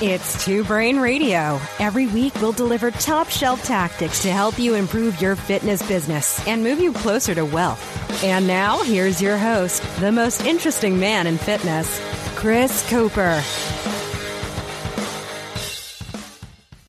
It's Two Brain Radio. Every week, we'll deliver top shelf tactics to help you improve your fitness business and move you closer to wealth. And now, here's your host, the most interesting man in fitness, Chris Cooper.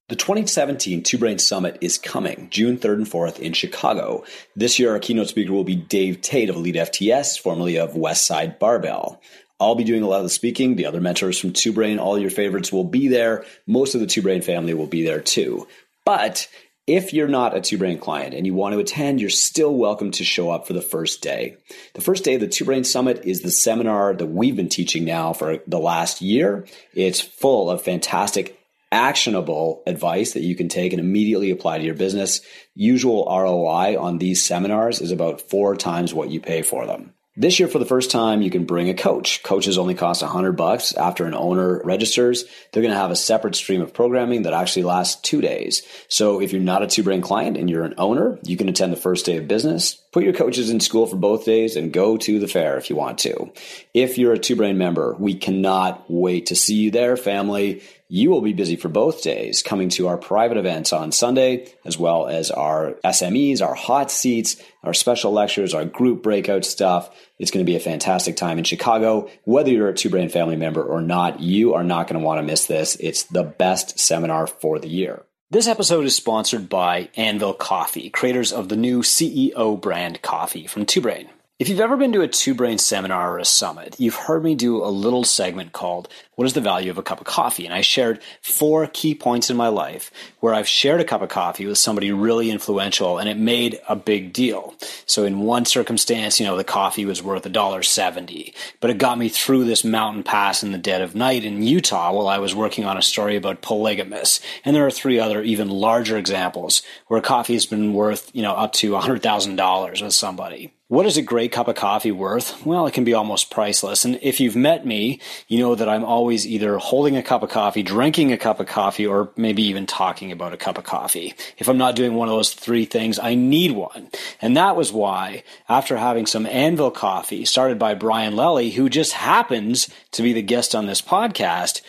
The 2017 Two Brain Summit is coming June 3rd and 4th in Chicago. This year, our keynote speaker will be Dave Tate of Elite FTS, formerly of Westside Barbell. I'll be doing a lot of the speaking. The other mentors from Two Brain, all your favorites will be there. Most of the Two Brain family will be there too. But if you're not a Two Brain client and you want to attend, you're still welcome to show up for the first day. The first day of the Two Brain Summit is the seminar that we've been teaching now for the last year. It's full of fantastic actionable advice that you can take and immediately apply to your business. Usual ROI on these seminars is about four times what you pay for them. This year, for the first time, you can bring a coach. Coaches only cost 100 bucks after an owner registers. They're going to have a separate stream of programming that actually lasts two days. So if you're not a two brain client and you're an owner, you can attend the first day of business, put your coaches in school for both days, and go to the fair if you want to. If you're a two brain member, we cannot wait to see you there, family. You will be busy for both days, coming to our private events on Sunday, as well as our SMEs, our hot seats, our special lectures, our group breakout stuff. It's going to be a fantastic time in Chicago. Whether you're a Two Brain family member or not, you are not going to want to miss this. It's the best seminar for the year. This episode is sponsored by Anvil Coffee, creators of the new CEO brand coffee from Two Brain. If you've ever been to a two brain seminar or a summit, you've heard me do a little segment called What is the Value of a Cup of Coffee? And I shared four key points in my life where I've shared a cup of coffee with somebody really influential and it made a big deal. So in one circumstance, you know, the coffee was worth $1.70, but it got me through this mountain pass in the dead of night in Utah while I was working on a story about polygamous. And there are three other even larger examples where coffee has been worth, you know, up to $100,000 with somebody. What is a great cup of coffee worth? Well, it can be almost priceless. And if you've met me, you know that I'm always either holding a cup of coffee, drinking a cup of coffee, or maybe even talking about a cup of coffee. If I'm not doing one of those three things, I need one. And that was why, after having some Anvil coffee started by Brian Lally, who just happens to be the guest on this podcast,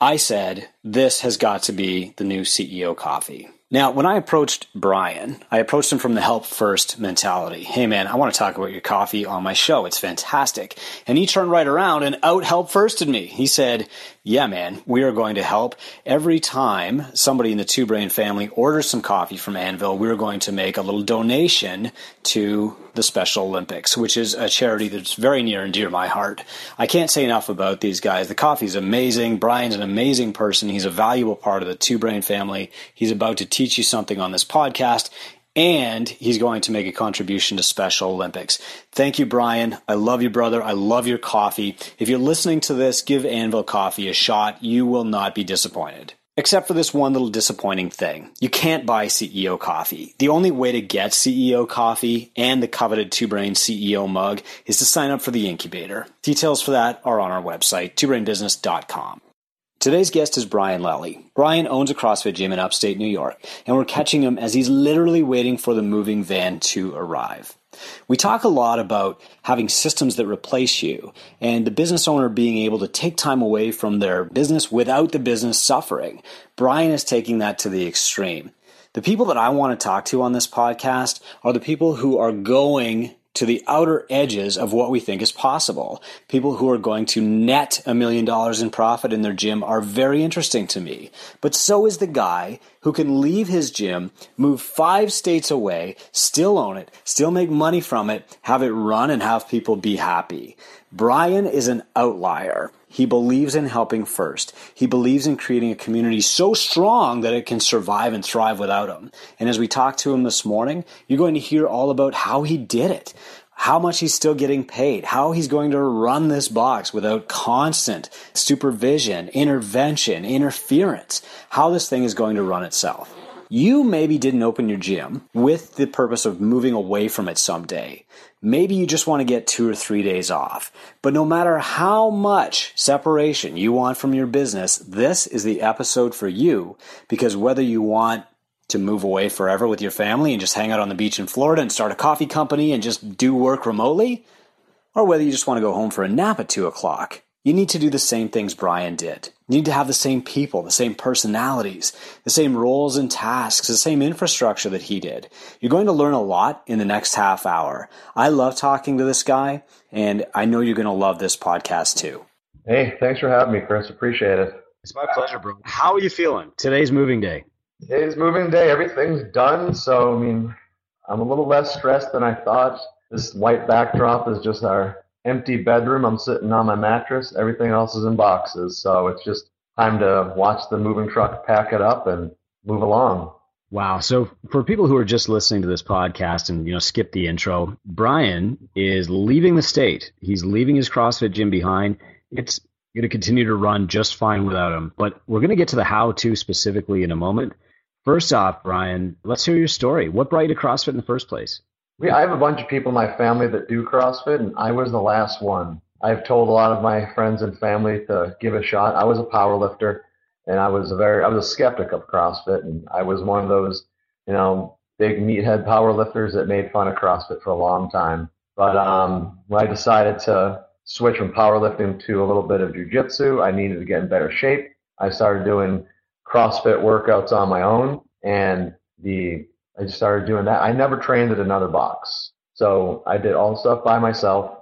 I said, this has got to be the new CEO coffee. Now, when I approached Brian, I approached him from the help first mentality. Hey man, I want to talk about your coffee on my show. It's fantastic. And he turned right around and out help firsted me. He said, yeah, man, we are going to help. Every time somebody in the Two Brain family orders some coffee from Anvil, we're going to make a little donation to the Special Olympics, which is a charity that's very near and dear to my heart. I can't say enough about these guys. The coffee is amazing. Brian's an amazing person. He's a valuable part of the Two Brain family. He's about to teach you something on this podcast and he's going to make a contribution to Special Olympics. Thank you, Brian. I love you, brother. I love your coffee. If you're listening to this, give Anvil Coffee a shot. You will not be disappointed. Except for this one little disappointing thing. You can't buy CEO coffee. The only way to get CEO coffee and the coveted Two Brain CEO mug is to sign up for the incubator. Details for that are on our website, twobrainbusiness.com. Today's guest is Brian Lally. Brian owns a CrossFit gym in upstate New York, and we're catching him as he's literally waiting for the moving van to arrive. We talk a lot about having systems that replace you and the business owner being able to take time away from their business without the business suffering. Brian is taking that to the extreme. The people that I want to talk to on this podcast are the people who are going to the outer edges of what we think is possible. People who are going to net a million dollars in profit in their gym are very interesting to me. But so is the guy who can leave his gym, move five states away, still own it, still make money from it, have it run and have people be happy. Brian is an outlier. He believes in helping first. He believes in creating a community so strong that it can survive and thrive without him. And as we talk to him this morning, you're going to hear all about how he did it, how much he's still getting paid, how he's going to run this box without constant supervision, intervention, interference, how this thing is going to run itself. You maybe didn't open your gym with the purpose of moving away from it someday. Maybe you just want to get two or three days off. But no matter how much separation you want from your business, this is the episode for you because whether you want to move away forever with your family and just hang out on the beach in Florida and start a coffee company and just do work remotely, or whether you just want to go home for a nap at two o'clock, you need to do the same things Brian did. You need to have the same people, the same personalities, the same roles and tasks, the same infrastructure that he did. You're going to learn a lot in the next half hour. I love talking to this guy, and I know you're going to love this podcast too. Hey, thanks for having me, Chris. Appreciate it. It's my pleasure, bro. How are you feeling? Today's moving day. Today's moving day. Everything's done. So, I mean, I'm a little less stressed than I thought. This white backdrop is just our empty bedroom. I'm sitting on my mattress. Everything else is in boxes. So it's just time to watch the moving truck pack it up and move along. Wow. So for people who are just listening to this podcast and you know skip the intro, Brian is leaving the state. He's leaving his CrossFit gym behind. It's going to continue to run just fine without him. But we're going to get to the how to specifically in a moment. First off, Brian, let's hear your story. What brought you to CrossFit in the first place? We, I have a bunch of people in my family that do CrossFit, and I was the last one. I've told a lot of my friends and family to give a shot. I was a power lifter, and I was a very, I was a skeptic of CrossFit, and I was one of those, you know, big meathead power lifters that made fun of CrossFit for a long time. But um, when I decided to switch from powerlifting to a little bit of jujitsu, I needed to get in better shape. I started doing CrossFit workouts on my own, and the I just started doing that. I never trained at another box. So I did all the stuff by myself.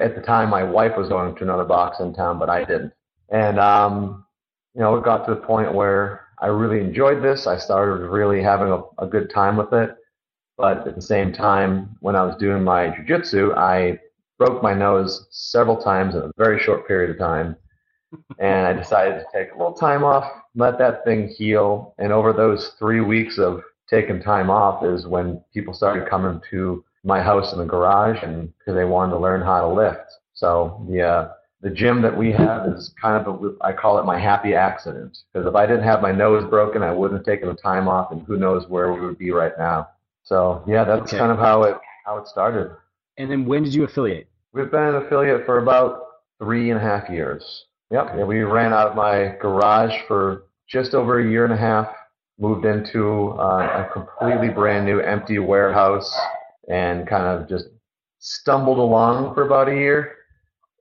At the time, my wife was going to another box in town, but I didn't. And, um, you know, it got to the point where I really enjoyed this. I started really having a, a good time with it. But at the same time, when I was doing my jujitsu, I broke my nose several times in a very short period of time. and I decided to take a little time off, let that thing heal. And over those three weeks of taken time off is when people started coming to my house in the garage and because they wanted to learn how to lift. So the uh, the gym that we have is kind of a, I call it my happy accident because if I didn't have my nose broken, I wouldn't have taken the time off, and who knows where we would be right now. So yeah, that's okay. kind of how it how it started. And then when did you affiliate? We've been an affiliate for about three and a half years. Yep, yeah, we ran out of my garage for just over a year and a half moved into uh, a completely brand new empty warehouse and kind of just stumbled along for about a year.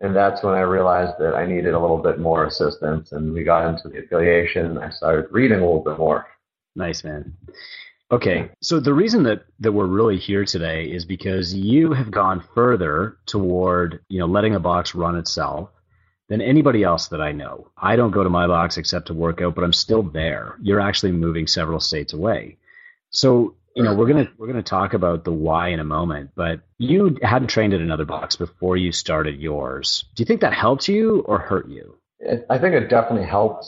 And that's when I realized that I needed a little bit more assistance. And we got into the affiliation I started reading a little bit more. Nice, man. Okay, so the reason that, that we're really here today is because you have gone further toward, you know, letting a box run itself than anybody else that I know. I don't go to my box except to work out, but I'm still there. You're actually moving several states away. So, you know, we're gonna we're gonna talk about the why in a moment, but you hadn't trained at another box before you started yours. Do you think that helped you or hurt you? I think it definitely helped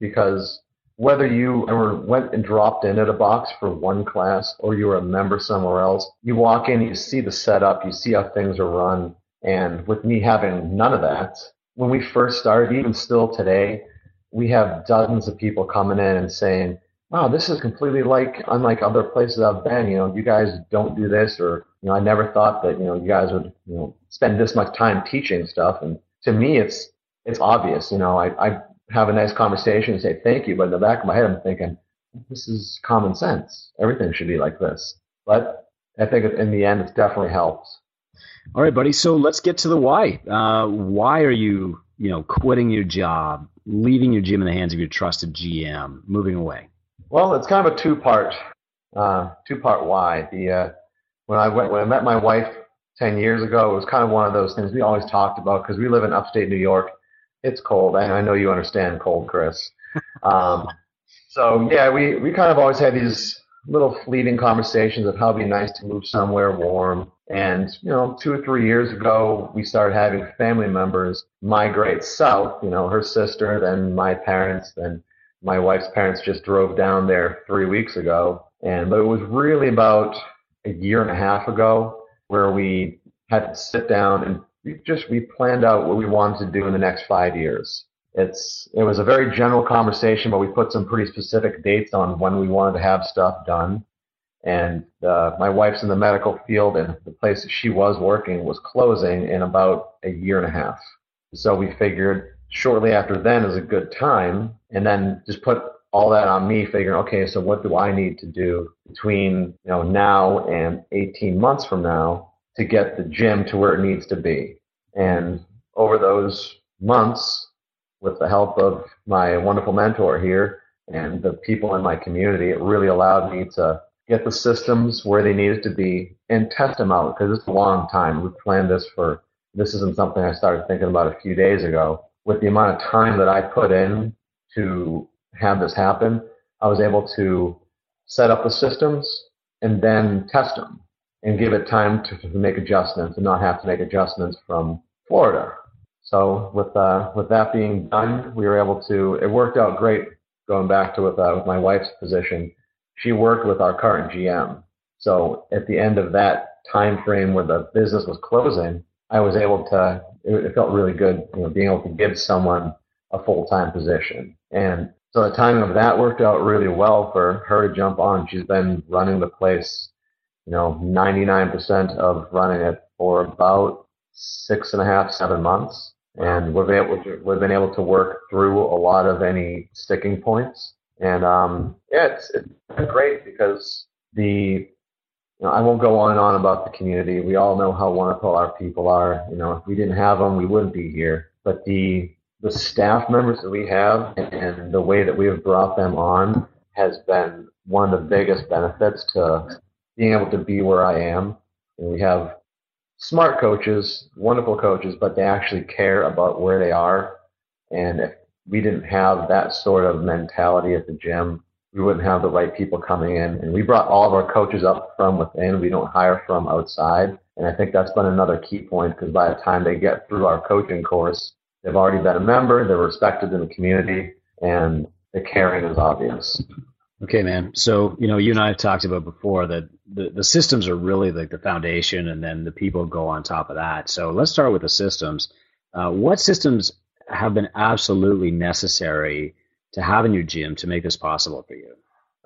because whether you ever went and dropped in at a box for one class or you were a member somewhere else, you walk in, you see the setup, you see how things are run. And with me having none of that, when we first started, even still today, we have dozens of people coming in and saying, wow, this is completely like unlike other places I've been. You know, you guys don't do this, or you know, I never thought that you know you guys would you know spend this much time teaching stuff. And to me, it's it's obvious. You know, I, I have a nice conversation and say thank you, but in the back of my head, I'm thinking this is common sense. Everything should be like this. But I think in the end, it's definitely helped. All right, buddy. So let's get to the why. Uh, why are you, you know, quitting your job, leaving your gym in the hands of your trusted GM, moving away? Well, it's kind of a two-part, uh, two-part why. The uh, when I went when I met my wife ten years ago, it was kind of one of those things we always talked about because we live in upstate New York. It's cold. and I know you understand cold, Chris. Um, so yeah, we we kind of always had these little fleeting conversations of how it'd be nice to move somewhere warm and, you know, two or three years ago, we started having family members migrate south, you know, her sister, then my parents, then my wife's parents just drove down there three weeks ago. And, but it was really about a year and a half ago where we had to sit down and we just, we planned out what we wanted to do in the next five years. It's, it was a very general conversation, but we put some pretty specific dates on when we wanted to have stuff done. And uh, my wife's in the medical field, and the place she was working was closing in about a year and a half. So we figured shortly after then is a good time, and then just put all that on me, figuring, okay, so what do I need to do between you know now and 18 months from now to get the gym to where it needs to be? And over those months, with the help of my wonderful mentor here and the people in my community, it really allowed me to get the systems where they needed to be and test them out because it's a long time. We've planned this for, this isn't something I started thinking about a few days ago. With the amount of time that I put in to have this happen, I was able to set up the systems and then test them and give it time to, to make adjustments and not have to make adjustments from Florida. So with uh, with that being done, we were able to. It worked out great. Going back to with, uh, with my wife's position, she worked with our current GM. So at the end of that time frame where the business was closing, I was able to. It, felt really good, you know, being able to give someone a full time position. And so the timing of that worked out really well for her to jump on. She's been running the place, you know, 99% of running it for about six and a half, seven months. And we've, able to, we've been able to work through a lot of any sticking points. And um, yeah, it's, it's been great because the you know, I won't go on and on about the community. We all know how wonderful our people are. You know, if we didn't have them, we wouldn't be here. But the the staff members that we have and the way that we have brought them on has been one of the biggest benefits to being able to be where I am. And we have smart coaches, wonderful coaches, but they actually care about where they are. And if we didn't have that sort of mentality at the gym, we wouldn't have the right people coming in. And we brought all of our coaches up from within. We don't hire from outside. And I think that's been another key point because by the time they get through our coaching course, They've already been a member, they're respected in the community, and the caring is obvious. Okay, man. So, you know, you and I have talked about before that the, the systems are really like the foundation and then the people go on top of that. So let's start with the systems. Uh, what systems have been absolutely necessary to have in your gym to make this possible for you?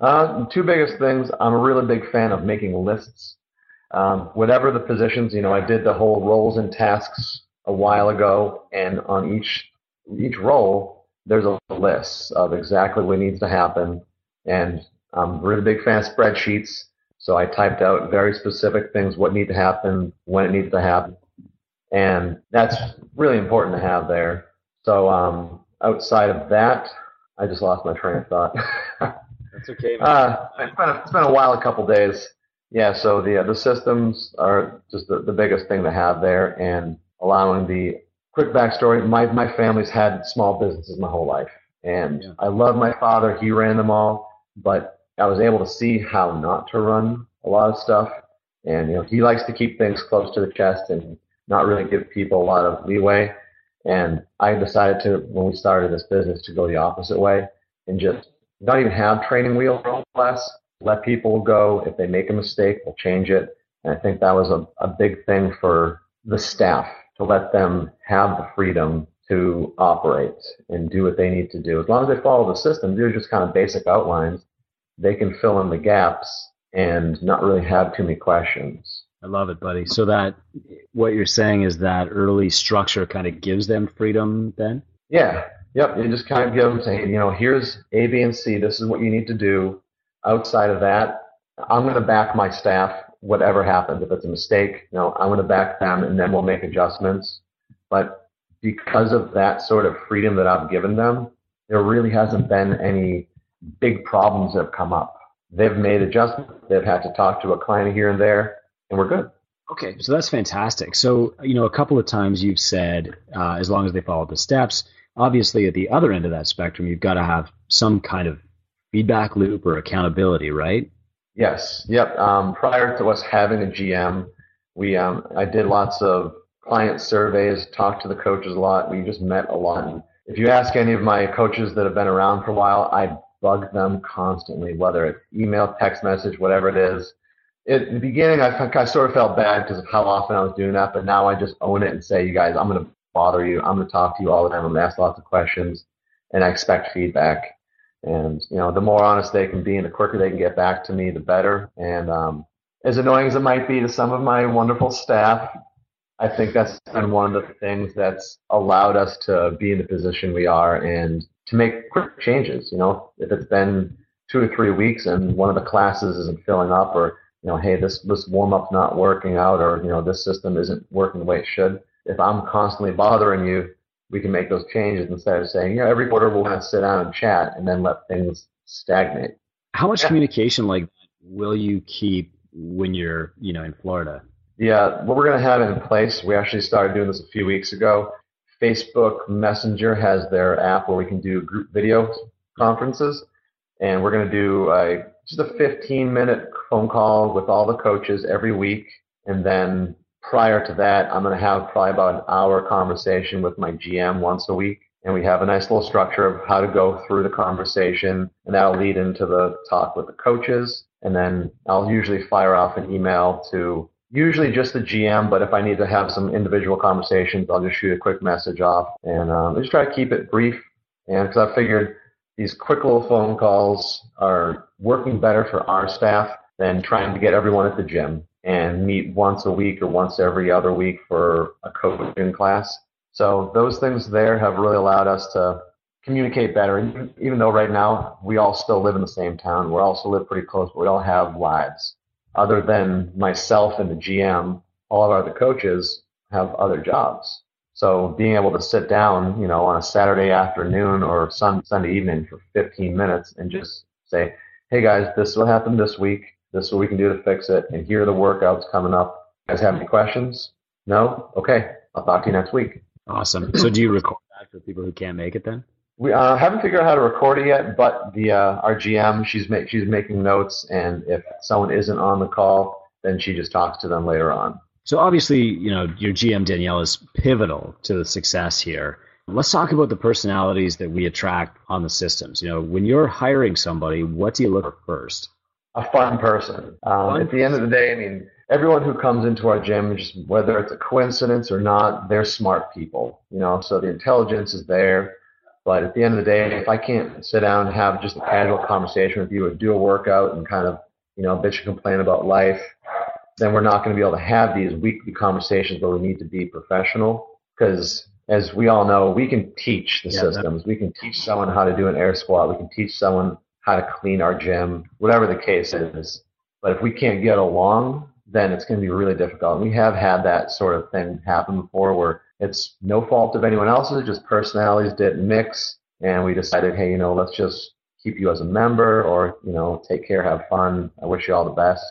Uh, two biggest things. I'm a really big fan of making lists. Um, whatever the positions, you know, I did the whole roles and tasks a while ago, and on each each role, there's a list of exactly what needs to happen. And I'm a really big fan of spreadsheets, so I typed out very specific things, what need to happen, when it needs to happen, and that's really important to have there. So um, outside of that, I just lost my train of thought. that's okay. Uh, it's, been a, it's been a while, a couple days. Yeah, so the uh, the systems are just the, the biggest thing to have there, and allowing the quick backstory. My my family's had small businesses my whole life, and yeah. I love my father. He ran them all, but I was able to see how not to run a lot of stuff. And you know, he likes to keep things close to the chest and not really give people a lot of leeway. And I decided to, when we started this business, to go the opposite way and just not even have training wheel class. Let people go. If they make a mistake, we'll change it. And I think that was a, a big thing for the staff to let them have the freedom to operate and do what they need to do. As long as they follow the system, these are just kind of basic outlines. They can fill in the gaps and not really have too many questions. I love it, buddy. So that what you're saying is that early structure kind of gives them freedom then? Yeah. Yep. You just kind of give them you know, here's A, B, and C. This is what you need to do. Outside of that, I'm going to back my staff whatever happens. If it's a mistake, you know, I'm going to back them and then we'll make adjustments. But because of that sort of freedom that I've given them, there really hasn't been any big problems that have come up. They've made adjustments. They've had to talk to a client here and there, and we're good. Okay, so that's fantastic. So, you know, a couple of times you've said, uh, as long as they follow the steps, obviously at the other end of that spectrum, you've got to have some kind of feedback loop or accountability, right? Yes. Yep. Um, prior to us having a GM, we um, I did lots of client surveys, talked to the coaches a lot. We just met a lot. And if you ask any of my coaches that have been around for a while, I bug them constantly, whether it's email, text message, whatever it is. At the beginning, I, I sort of felt bad because of how often I was doing that, but now I just own it and say, you guys, I'm going to bother you. I'm going to talk to you all the time. I'm going to ask lots of questions, and I expect feedback. And you know, the more honest they can be, and the quicker they can get back to me, the better. And um, as annoying as it might be to some of my wonderful staff, I think that's been one of the things that's allowed us to be in the position we are and to make quick changes. You know, if it's been two or three weeks and one of the classes isn't filling up, or you know, hey, this this warm up's not working out, or you know, this system isn't working the way it should. If I'm constantly bothering you, we can make those changes instead of saying, you know, every quarter we'll want to sit down and chat and then let things stagnate. How much yeah. communication like will you keep when you're, you know, in Florida? Yeah, what we're going to have in place, we actually started doing this a few weeks ago. Facebook Messenger has their app where we can do group video conferences, and we're going to do a, just a 15 minute phone call with all the coaches every week, and then prior to that, I'm going to have probably about an hour conversation with my GM once a week. And we have a nice little structure of how to go through the conversation, and that'll lead into the talk with the coaches. And then I'll usually fire off an email to usually just the GM, but if I need to have some individual conversations, I'll just shoot a quick message off and um, just try to keep it brief. And because I figured these quick little phone calls are working better for our staff than trying to get everyone at the gym and meet once a week or once every other week for a coaching class. So those things there have really allowed us to communicate better. And even though right now we all still live in the same town, we all still live pretty close, but we all have lives other than myself and the GM, all of our other coaches have other jobs. So being able to sit down, you know, on a Saturday afternoon or some Sunday evening for 15 minutes and just say, hey guys, this is what happened this week. This is what we can do to fix it. And here are the workouts coming up. You guys have any questions? No? Okay. I'll talk to you next week. Awesome. So do you record that for people who can't make it then? We uh, haven't figured out how to record it yet, but the uh, our GM she's make, she's making notes, and if someone isn't on the call, then she just talks to them later on. So obviously, you know, your GM Danielle is pivotal to the success here. Let's talk about the personalities that we attract on the systems. You know, when you're hiring somebody, what do you look for first? A fun person. Um. At the end of the day, I mean, everyone who comes into our gym, just whether it's a coincidence or not, they're smart people. You know, so the intelligence is there but at the end of the day, if I can't sit down and have just a casual conversation with you or do a workout and kind of, you know, bitch and complain about life, then we're not going to be able to have these weekly conversations where we need to be professional. Because as we all know, we can teach the yeah, systems. We can teach someone how to do an air squat. We can teach someone how to clean our gym, whatever the case is. But if we can't get along, then it's going to be really difficult. And we have had that sort of thing happen before where it's no fault of anyone else's, just personalities didn't mix. And we decided, hey, you know, let's just keep you as a member or, you know, take care, have fun. I wish you all the best.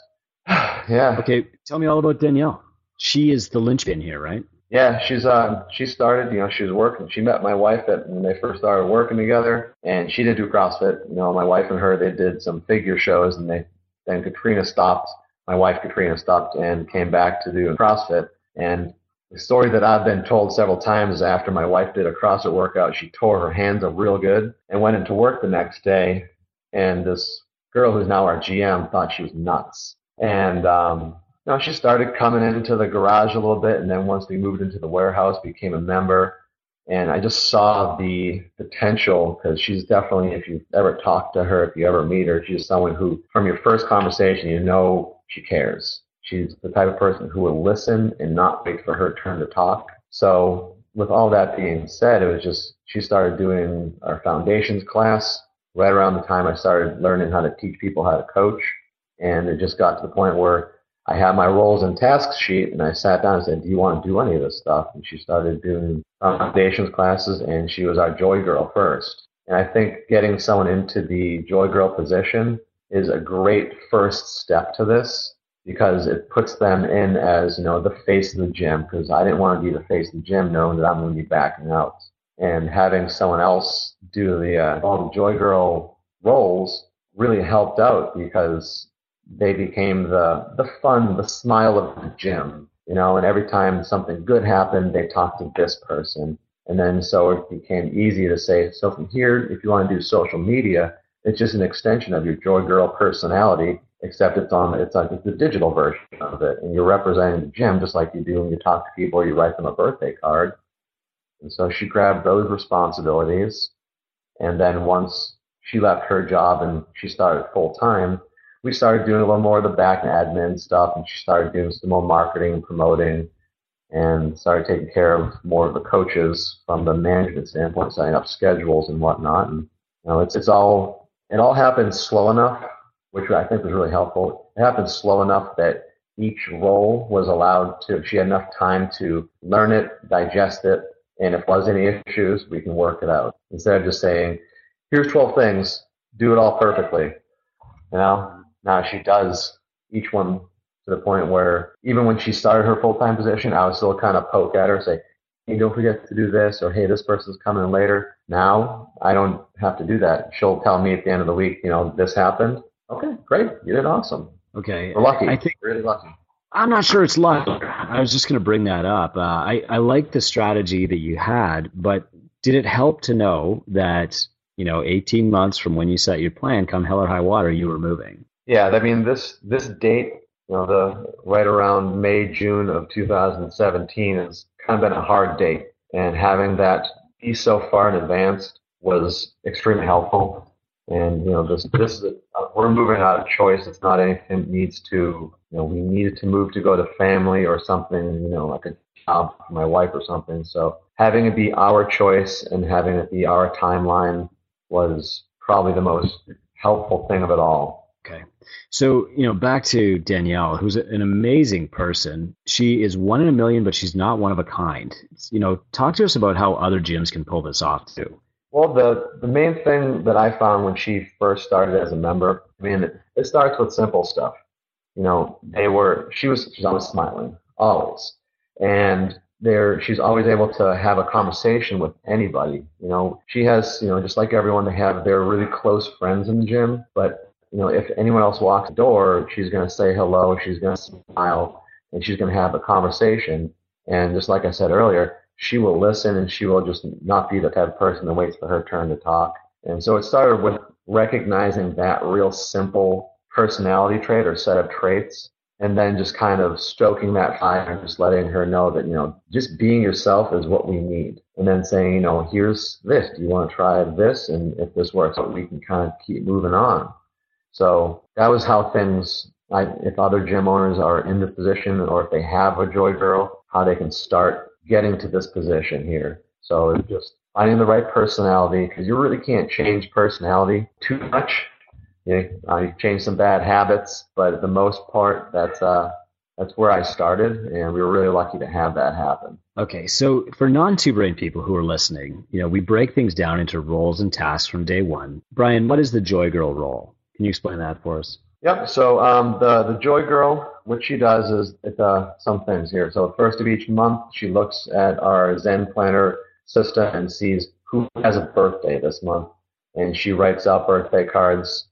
yeah. Okay. Tell me all about Danielle. She is the linchpin here, right? Yeah, she's uh she started, you know, she was working. She met my wife at when they first started working together, and she didn't do CrossFit. You know, my wife and her they did some figure shows, and they then Katrina stopped. My wife Katrina stopped and came back to do CrossFit, and the story that I've been told several times is after my wife did a CrossFit workout, she tore her hands up real good and went into work the next day. And this girl who's now our GM thought she was nuts. And, um, you know, she started coming into the garage a little bit. And then once we moved into the warehouse, became a member. And I just saw the potential because she's definitely, if you've ever talk to her, if you ever meet her, she's someone who, from your first conversation, you know she cares. She's the type of person who will listen and not wait for her turn to talk. So with all that being said, it was just she started doing our foundations class right around the time I started learning how to teach people how to coach. And it just got to the point where I had my roles and tasks sheet and I sat down and said, Do you want to do any of this stuff? And she started doing foundations classes and she was our joy girl first. And I think getting someone into the joy girl position is a great first step to this because it puts them in as you know the face of the gym because I didn't want to be the face of the gym knowing that I'm going to be backing out and having someone else do the uh, all the joy girl roles really helped out because they became the the fun the smile of the gym you know and every time something good happened they talked to this person. And then so it became easy to say so from here if you want to do social media it's just an extension of your joy girl personality except it's on it's like it's the digital version of it, and you're representing the gym just like you do when you talk to people or you write them a birthday card. And so she grabbed those responsibilities, and then once she left her job and she started full time, we started doing a little more of the back and admin stuff, and she started doing some more marketing, and promoting, and started taking care of more of the coaches from the management standpoint, setting up schedules and whatnot. And you know, it's it's all it all happened slow enough which I think was really helpful. It happened slow enough that each role was allowed to, she had enough time to learn it, digest it, And if was any issues, we can work it out. Instead of just saying, here's 12 things, do it all perfectly. You know, now she does each one to the point where even when she started her full-time position, I would still kind of poke at her, say, hey, don't forget to do this, or hey, this person's coming later. Now I don't have to do that. She'll tell me at the end of the week, you know, this happened. Okay, great, you did awesome. Okay, we're lucky. I think really lucky. I'm not sure it's luck. I was just going to bring that up. Uh, I I like the strategy that you had, but did it help to know that you know 18 months from when you set your plan, come hell or high water, you were moving? Yeah, I mean this this date, you know, the right around May June of 2017 has kind of been a hard date, and having that be so far in advance was extremely helpful. And you know, this this is a, we're moving out of choice. It's not anything that needs to you know we needed to move to go to family or something. You know, like a job for my wife or something. So having it be our choice and having it be our timeline was probably the most helpful thing of it all. Okay. So, you know, back to Danielle, who's an amazing person. She is one in a million, but she's not one of a kind. You know, talk to us about how other gyms can pull this off too. Well, the, the main thing that I found when she first started as a member, I mean, it, it starts with simple stuff. You know, they were, she was, she's always smiling, always. And there, she's always able to have a conversation with anybody. You know, she has, you know, just like everyone, they have their really close friends in the gym, but you know, if anyone else walks the door, she's going to say hello, she's going to smile, and she's going to have a conversation. And just like I said earlier, she will listen and she will just not be the type of person that waits for her turn to talk. And so it started with recognizing that real simple personality trait or set of traits and then just kind of stoking that fire and just letting her know that, you know, just being yourself is what we need. And then saying, you know, here's this. Do you want to try this? And if this works, we can kind of keep moving on. So that was how things, I, if other gym owners are in the position or if they have a Joy Girl, how they can start getting to this position here. So it's just finding the right personality because you really can't change personality too much. You, know, you change some bad habits, but the most part, that's uh, that's where I started, and we were really lucky to have that happen. Okay, so for non-two brain people who are listening, you know, we break things down into roles and tasks from day one. Brian, what is the Joy Girl role? Can you explain that for us? Yep. So um, the the Joy Girl, what she does is it's uh, some things here. So first of each month, she looks at our Zen planner system and sees who has a birthday this month, and she writes out birthday cards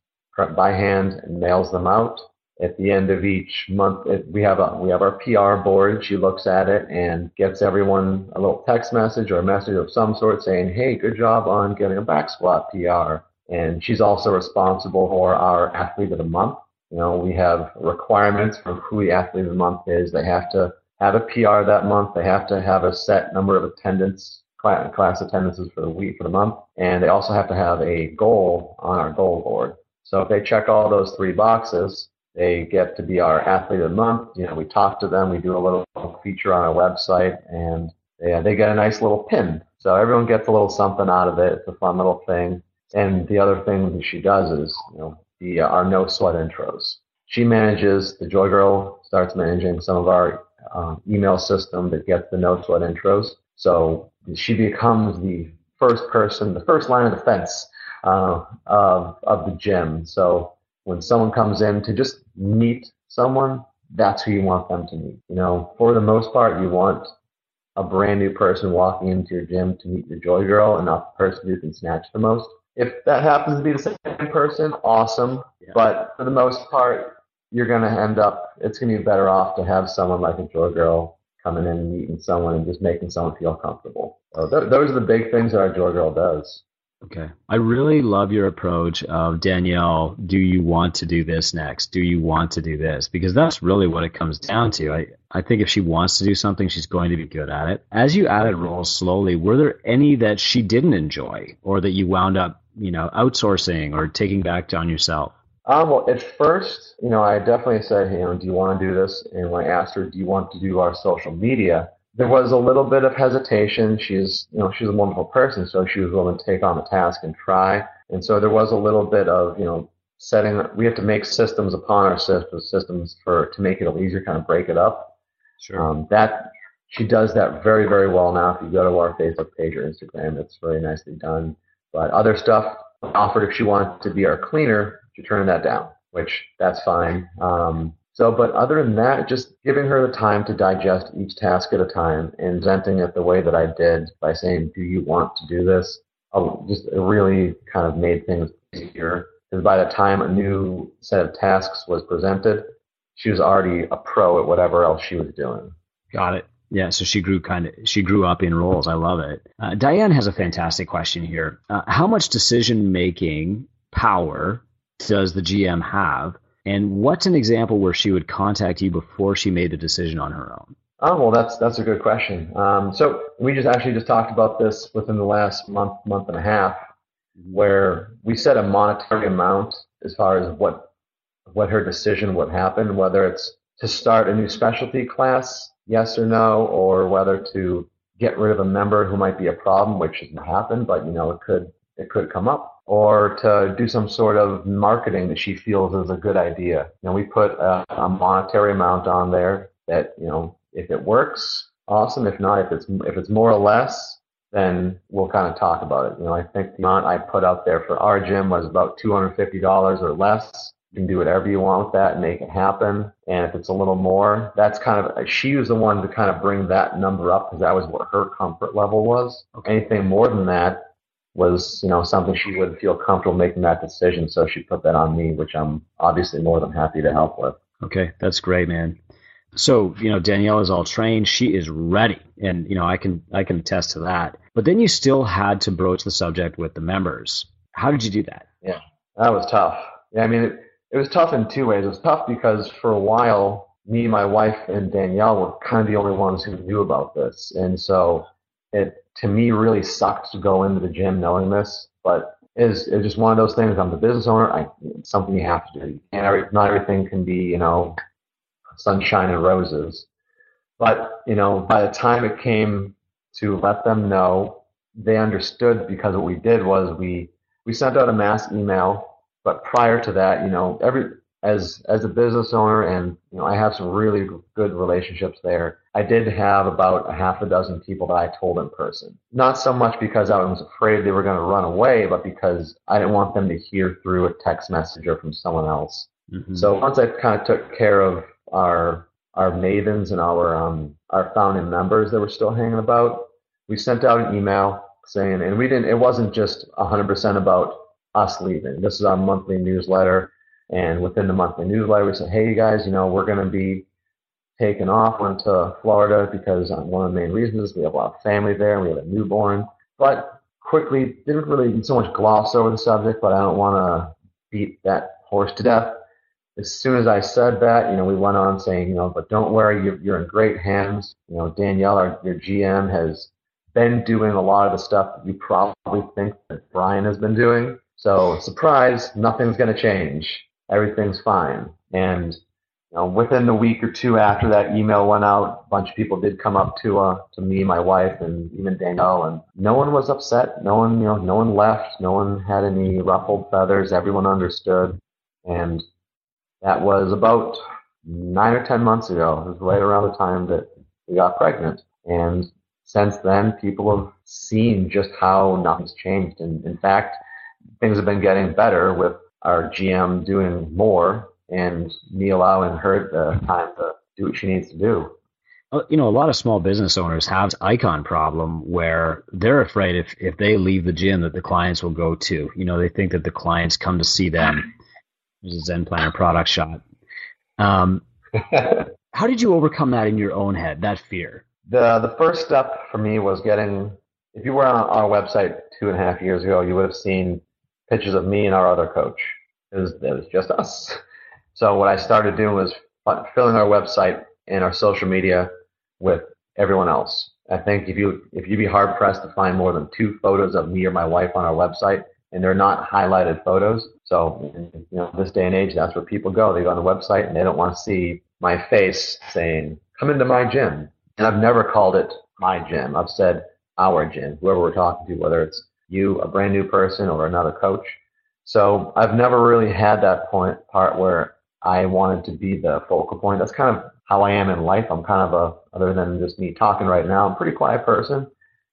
by hand and mails them out. At the end of each month, it, we have a we have our PR board. She looks at it and gets everyone a little text message or a message of some sort saying, "Hey, good job on getting a back squat PR." And she's also responsible for our athlete of the month. You know, we have requirements for who the athlete of the month is. They have to have a PR that month. They have to have a set number of attendance, class attendances for the week, for the month. And they also have to have a goal on our goal board. So if they check all those three boxes, they get to be our athlete of the month. You know, we talk to them. We do a little feature on our website and they, they get a nice little pin. So everyone gets a little something out of it. It's a fun little thing. And the other thing that she does is, you know, the uh, our no sweat intros. She manages the Joy Girl starts managing some of our uh, email system that gets the no sweat intros. So she becomes the first person, the first line of defense uh, of of the gym. So when someone comes in to just meet someone, that's who you want them to meet. You know, for the most part, you want a brand new person walking into your gym to meet your Joy Girl and not the person who can snatch the most. If that happens to be the same person, awesome. Yeah. But for the most part, you're going to end up, it's going to be better off to have someone like a Joy Girl coming in and meeting someone and just making someone feel comfortable. So th- those are the big things that our Joy Girl does. Okay. I really love your approach of Danielle, do you want to do this next? Do you want to do this? Because that's really what it comes down to. I, I think if she wants to do something, she's going to be good at it. As you added roles slowly, were there any that she didn't enjoy or that you wound up, you know, outsourcing or taking back down yourself? Um, well, at first, you know, I definitely said, you know, do you want to do this? And when I asked her, do you want to do our social media? There was a little bit of hesitation. She's, you know, she's a wonderful person, so she was willing to take on the task and try. And so there was a little bit of, you know, setting. We have to make systems upon our systems, systems for to make it a little easier, kind of break it up. Sure. Um, that she does that very, very well now. If you go to our Facebook page or Instagram, it's very nicely done. But other stuff offered if she wanted to be our cleaner, she turned that down, which that's fine. Um, so, but other than that, just giving her the time to digest each task at a time and presenting it the way that I did by saying, "Do you want to do this?" Oh, just really kind of made things easier because by the time a new set of tasks was presented, she was already a pro at whatever else she was doing. Got it. Yeah, so she grew kind of she grew up in roles. I love it. Uh, Diane has a fantastic question here. Uh, how much decision making power does the GM have, and what's an example where she would contact you before she made the decision on her own? Oh well, that's that's a good question. Um, so we just actually just talked about this within the last month, month and a half, where we set a monetary amount as far as what what her decision would happen, whether it's to start a new specialty class, yes or no, or whether to get rid of a member who might be a problem, which hasn't happened, but you know it could it could come up, or to do some sort of marketing that she feels is a good idea. And we put a, a monetary amount on there that you know if it works, awesome. If not, if it's if it's more or less, then we'll kind of talk about it. You know, I think the amount I put out there for our gym was about two hundred fifty dollars or less. You can do whatever you want with that and make it happen. And if it's a little more, that's kind of she was the one to kind of bring that number up because that was what her comfort level was. Okay. Anything more than that was, you know, something she wouldn't feel comfortable making that decision. So she put that on me, which I'm obviously more than happy to help with. Okay, that's great, man. So, you know, Danielle is all trained. She is ready. And, you know, I can, I can attest to that. But then you still had to broach the subject with the members. How did you do that? Yeah, that was tough. Yeah, I mean, it, it was tough in two ways. It was tough because for a while, me, my wife, and Danielle were kind of the only ones who knew about this. And so it, to me, really sucked to go into the gym knowing this. But it's, it's just one of those things. I'm the business owner. I, it's something you have to do. And every, not everything can be, you know, sunshine and roses. But, you know, by the time it came to let them know, they understood because what we did was we, we sent out a mass email. But prior to that, you know, every, as, as a business owner and, you know, I have some really good relationships there. I did have about a half a dozen people that I told in person. Not so much because I was afraid they were going to run away, but because I didn't want them to hear through a text message or from someone else. Mm-hmm. So once I kind of took care of our our mavens and our um, our founding members that were still hanging about. We sent out an email saying, and we didn't. It wasn't just 100% about us leaving. This is our monthly newsletter, and within the monthly newsletter, we said, hey, you guys, you know, we're going to be taking off, went to Florida because uh, one of the main reasons is we have a lot of family there we have a newborn. But quickly, didn't really so much gloss over the subject, but I don't want to beat that horse to death as soon as I said that, you know, we went on saying, you know, but don't worry, you're, you're in great hands. You know, Danielle, our, your GM, has been doing a lot of the stuff that you probably think that Brian has been doing. So, surprise, nothing's going to change. Everything's fine. And you know, within the week or two after that email went out, a bunch of people did come up to uh, to me, my wife, and even Danielle, and no one was upset. No one, you know, no one left. No one had any ruffled feathers. Everyone understood, and that was about nine or ten months ago. It was right around the time that we got pregnant. And since then, people have seen just how nothing's changed. And in fact, things have been getting better with our GM doing more and me allowing her the time to do what she needs to do. You know, a lot of small business owners have this icon problem where they're afraid if, if they leave the gym that the clients will go to. You know, they think that the clients come to see them there's a Zen Planner product shot. Um, how did you overcome that in your own head, that fear? The the first step for me was getting. If you were on our website two and a half years ago, you would have seen pictures of me and our other coach. It was, it was just us. So what I started doing was filling our website and our social media with everyone else. I think if you if you'd be hard pressed to find more than two photos of me or my wife on our website, and they're not highlighted photos. So, you know, this day and age, that's where people go. They go on the website and they don't want to see my face saying, come into my gym. And I've never called it my gym. I've said our gym, whoever we're talking to, whether it's you, a brand new person, or another coach. So I've never really had that point part where I wanted to be the focal point. That's kind of how I am in life. I'm kind of a, other than just me talking right now, I'm a pretty quiet person.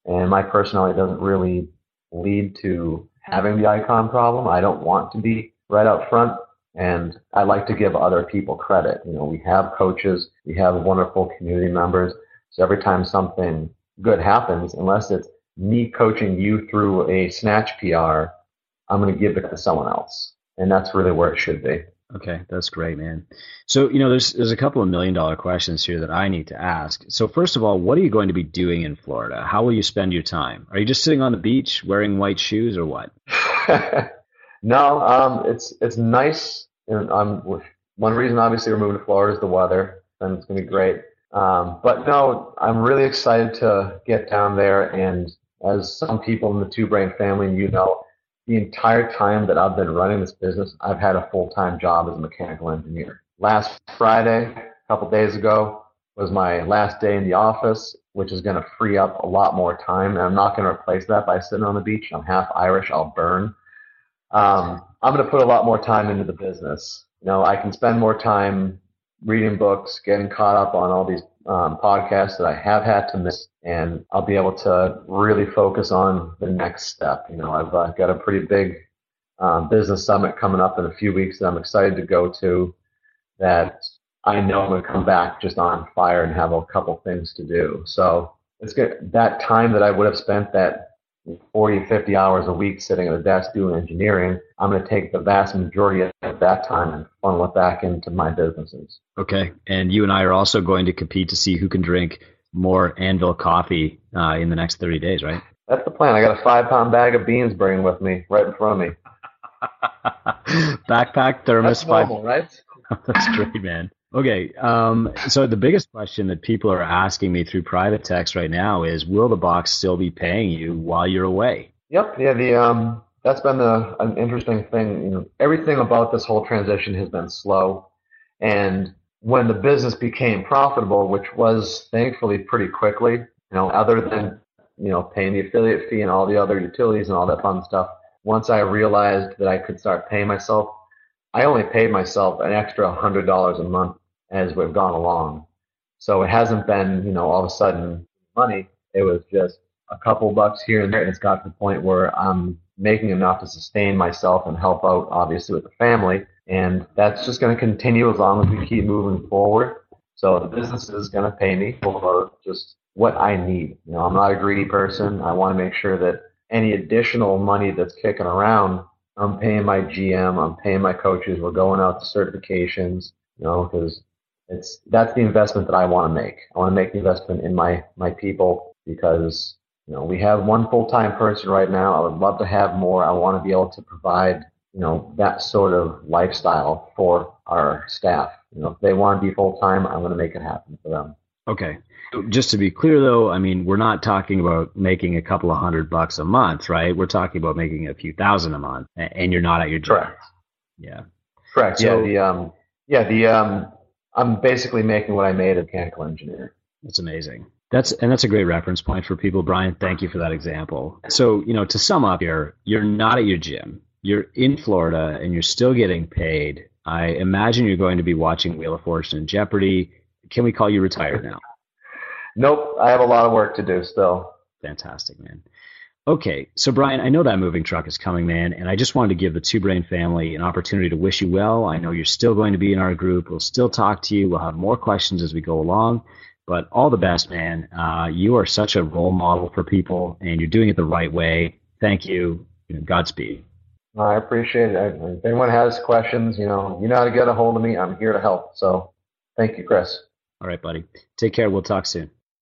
And my personality doesn't really lead to having the icon problem. I don't want to be right up front. And I like to give other people credit. You know, we have coaches, we have wonderful community members. So every time something good happens, unless it's me coaching you through a snatch PR, I'm going to give it to someone else. And that's really where it should be. Okay, that's great, man. So, you know, there's there's a couple of million dollar questions here that I need to ask. So, first of all, what are you going to be doing in Florida? How will you spend your time? Are you just sitting on the beach wearing white shoes or what? no, um, it's it's nice. And I'm, one reason, obviously, we're moving to Florida is the weather, and it's going to be great. Um, but no, I'm really excited to get down there. And as some people in the Two Brain family, you know, the entire time that I've been running this business, I've had a full time job as a mechanical engineer. Last Friday, a couple days ago, was my last day in the office, which is going to free up a lot more time. And I'm not going to replace that by sitting on the beach. I'm half Irish. I'll burn. Um, I'm going to put a lot more time into the business. You know, I can spend more time reading books, getting caught up on all these um, podcasts that I have had to miss, and I'll be able to really focus on the next step. You know, I've got a pretty big um, business summit coming up in a few weeks that I'm excited to go to. That I know I'm to come back just on fire and have a couple things to do. So it's good. That time that I would have spent that 40, 50 hours a week sitting at a desk doing engineering, I'm going to take the vast majority of that time and funnel it back into my businesses. Okay. And you and I are also going to compete to see who can drink more Anvil coffee uh, in the next 30 days, right? That's the plan. I got a five pound bag of beans bringing with me right in front of me. Backpack, thermos, That's normal, five. right? That's great, man. Okay. Um, so the biggest question that people are asking me through private text right now is, will the box still be paying you while you're away? Yep. Yeah. The um, that's been the, an interesting thing. You know, everything about this whole transition has been slow, and when the business became profitable, which was thankfully pretty quickly, you know, other than you know paying the affiliate fee and all the other utilities and all that fun stuff. Once I realized that I could start paying myself I only paid myself an extra hundred dollars a month as we've gone along. So it hasn't been, you know, all of a sudden money. It was just a couple bucks here and there. And it's got to the point where I'm making enough to sustain myself and help out, obviously, with the family. And that's just going to continue as long as we keep moving forward. So the business is going to pay me for just what I need. You know, I'm not a greedy person. I want to make sure that any additional money that's kicking around I'm paying my GM, I'm paying my coaches, we're going out to certifications, you know, because it's that's the investment that I want to make. I want to make the investment in my my people because you know we have one full time person right now. I would love to have more. I want to be able to provide you know that sort of lifestyle for our staff. You know, if they want to be full time, I'm going to make it happen for them. Okay. Just to be clear, though, I mean, we're not talking about making a couple of hundred bucks a month, right? We're talking about making a few thousand a month, and you're not at your job. Correct. Yeah. Correct. So, yeah. The um, yeah, the um, I'm basically making what I made a mechanical engineer. That's amazing. That's and that's a great reference point for people, Brian. Thank you for that example. So, you know, to sum up here, you're not at your gym. You're in Florida and you're still getting paid. I imagine you're going to be watching Wheel of Fortune and Jeopardy. Can we call you retired now? Nope, I have a lot of work to do still. Fantastic, man. Okay, so Brian, I know that moving truck is coming, man, and I just wanted to give the Two Brain family an opportunity to wish you well. I know you're still going to be in our group. We'll still talk to you. We'll have more questions as we go along, but all the best, man. Uh, you are such a role model for people, and you're doing it the right way. Thank you. you Godspeed. I appreciate it. If anyone has questions, you know, you know how to get a hold of me. I'm here to help. So, thank you, Chris. All right, buddy. Take care. We'll talk soon.